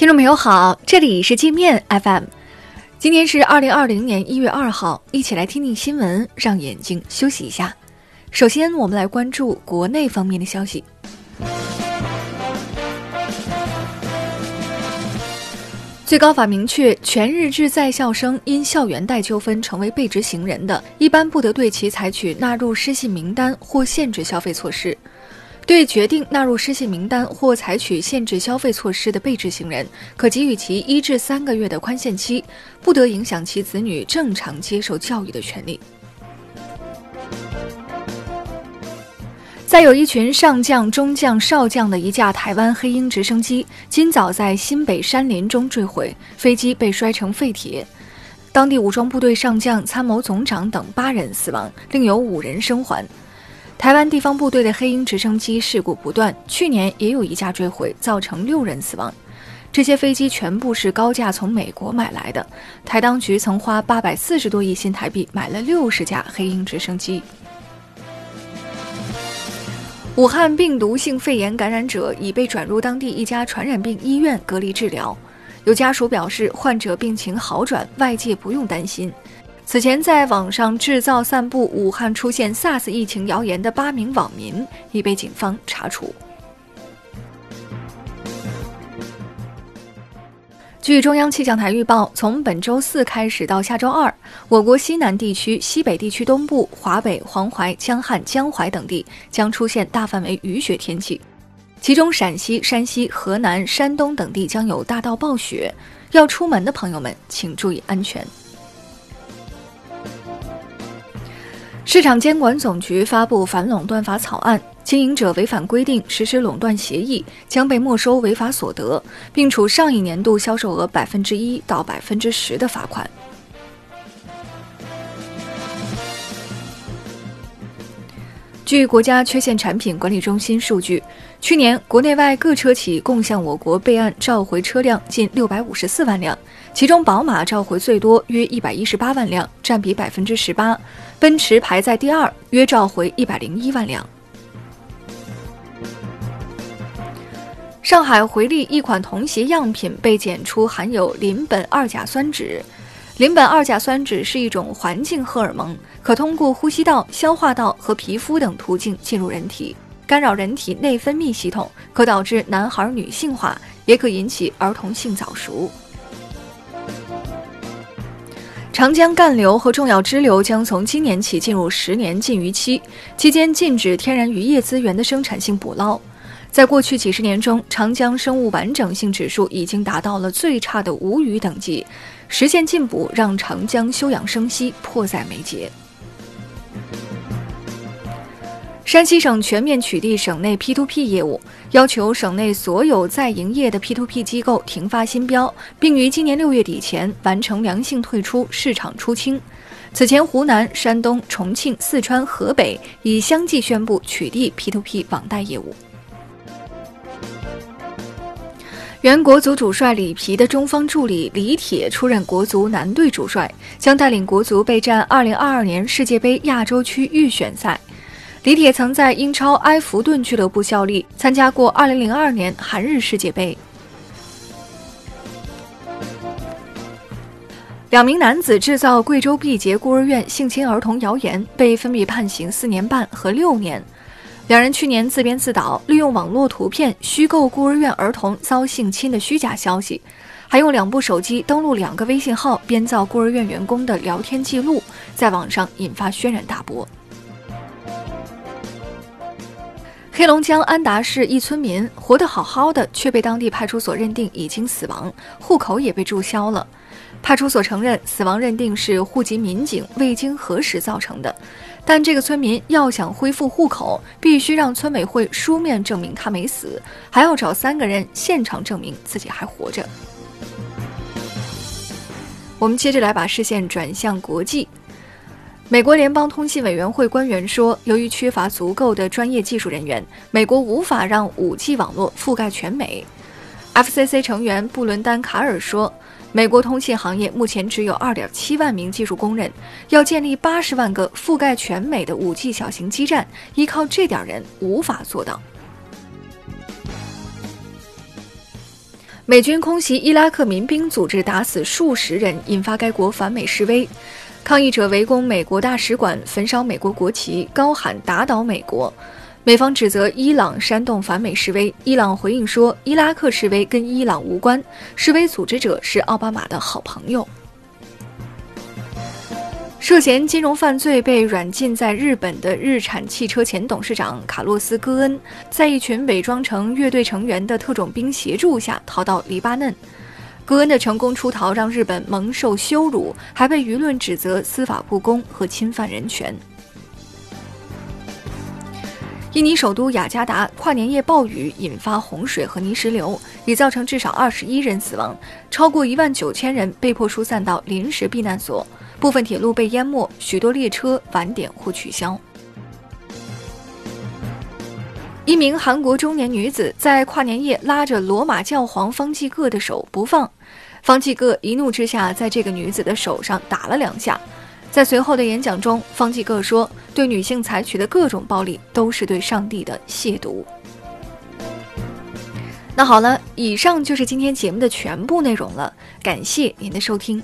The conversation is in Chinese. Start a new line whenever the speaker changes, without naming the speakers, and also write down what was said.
听众朋友好，这里是界面 FM，今天是二零二零年一月二号，一起来听听新闻，让眼睛休息一下。首先，我们来关注国内方面的消息。最高法明确，全日制在校生因校园贷纠纷成为被执行人的，一般不得对其采取纳入失信名单或限制消费措施。对决定纳入失信名单或采取限制消费措施的被执行人，可给予其一至三个月的宽限期，不得影响其子女正常接受教育的权利。再有一群上将、中将、少将的一架台湾黑鹰直升机，今早在新北山林中坠毁，飞机被摔成废铁，当地武装部队上将、参谋总长等八人死亡，另有五人生还。台湾地方部队的黑鹰直升机事故不断，去年也有一架坠毁，造成六人死亡。这些飞机全部是高价从美国买来的，台当局曾花八百四十多亿新台币买了六十架黑鹰直升机。武汉病毒性肺炎感染者已被转入当地一家传染病医院隔离治疗。有家属表示，患者病情好转，外界不用担心。此前在网上制造、散布武汉出现 SARS 疫情谣言的八名网民已被警方查处。据中央气象台预报，从本周四开始到下周二，我国西南地区、西北地区东部、华北、黄淮、江汉、江淮等地将出现大范围雨雪天气，其中陕西、山西、河南、山东等地将有大到暴雪，要出门的朋友们请注意安全。市场监管总局发布反垄断法草案。经营者违反规定实施垄断协议，将被没收违法所得，并处上一年度销售额百分之一到百分之十的罚款。据国家缺陷产品管理中心数据，去年国内外各车企共向我国备案召回车辆近六百五十四万辆，其中宝马召回最多，约一百一十八万辆，占比百分之十八；奔驰排在第二，约召回一百零一万辆。上海回力一款童鞋样品被检出含有邻苯二甲酸酯。邻苯二甲酸酯是一种环境荷尔蒙，可通过呼吸道、消化道和皮肤等途径进入人体，干扰人体内分泌系统，可导致男孩女性化，也可引起儿童性早熟。长江干流和重要支流将从今年起进入十年禁渔期，期间禁止天然渔业资源的生产性捕捞。在过去几十年中，长江生物完整性指数已经达到了最差的无鱼等级，实现禁补让长江休养生息迫在眉睫。山西省全面取缔省内 P2P 业务，要求省内所有在营业的 P2P 机构停发新标，并于今年六月底前完成良性退出市场出清。此前，湖南、山东、重庆、四川、河北已相继宣布取缔 P2P 网贷业务。原国足主帅里皮的中方助理李铁出任国足男队主帅，将带领国足备战2022年世界杯亚洲区预选赛。李铁曾在英超埃弗顿俱乐部效力，参加过2002年韩日世界杯。两名男子制造贵州毕节孤儿院性侵儿童谣言，被分别判刑四年半和六年。两人去年自编自导，利用网络图片虚构孤儿院儿童遭性侵的虚假消息，还用两部手机登录两个微信号编造孤儿院员工的聊天记录，在网上引发轩然大波。黑龙江安达市一村民活得好好的，却被当地派出所认定已经死亡，户口也被注销了。派出所承认死亡认定是户籍民警未经核实造成的。但这个村民要想恢复户口，必须让村委会书面证明他没死，还要找三个人现场证明自己还活着。我们接着来把视线转向国际。美国联邦通信委员会官员说，由于缺乏足够的专业技术人员，美国无法让 5G 网络覆盖全美。FCC 成员布伦丹·卡尔说。美国通信行业目前只有2.7万名技术工人，要建立80万个覆盖全美的 5G 小型基站，依靠这点人无法做到。美军空袭伊拉克民兵组织，打死数十人，引发该国反美示威。抗议者围攻美国大使馆，焚烧美国国旗，高喊“打倒美国”。美方指责伊朗煽动反美示威，伊朗回应说，伊拉克示威跟伊朗无关，示威组织者是奥巴马的好朋友。涉嫌金融犯罪被软禁在日本的日产汽车前董事长卡洛斯·戈恩，在一群伪装成乐队成员的特种兵协助下逃到黎巴嫩。戈恩的成功出逃让日本蒙受羞辱，还被舆论指责司法不公和侵犯人权。印尼首都雅加达跨年夜暴雨引发洪水和泥石流，已造成至少二十一人死亡，超过一万九千人被迫疏散到临时避难所。部分铁路被淹没，许多列车晚点或取消。一名韩国中年女子在跨年夜拉着罗马教皇方济各的手不放，方济各一怒之下在这个女子的手上打了两下。在随后的演讲中，方济各说：“对女性采取的各种暴力都是对上帝的亵渎。”那好了，以上就是今天节目的全部内容了，感谢您的收听。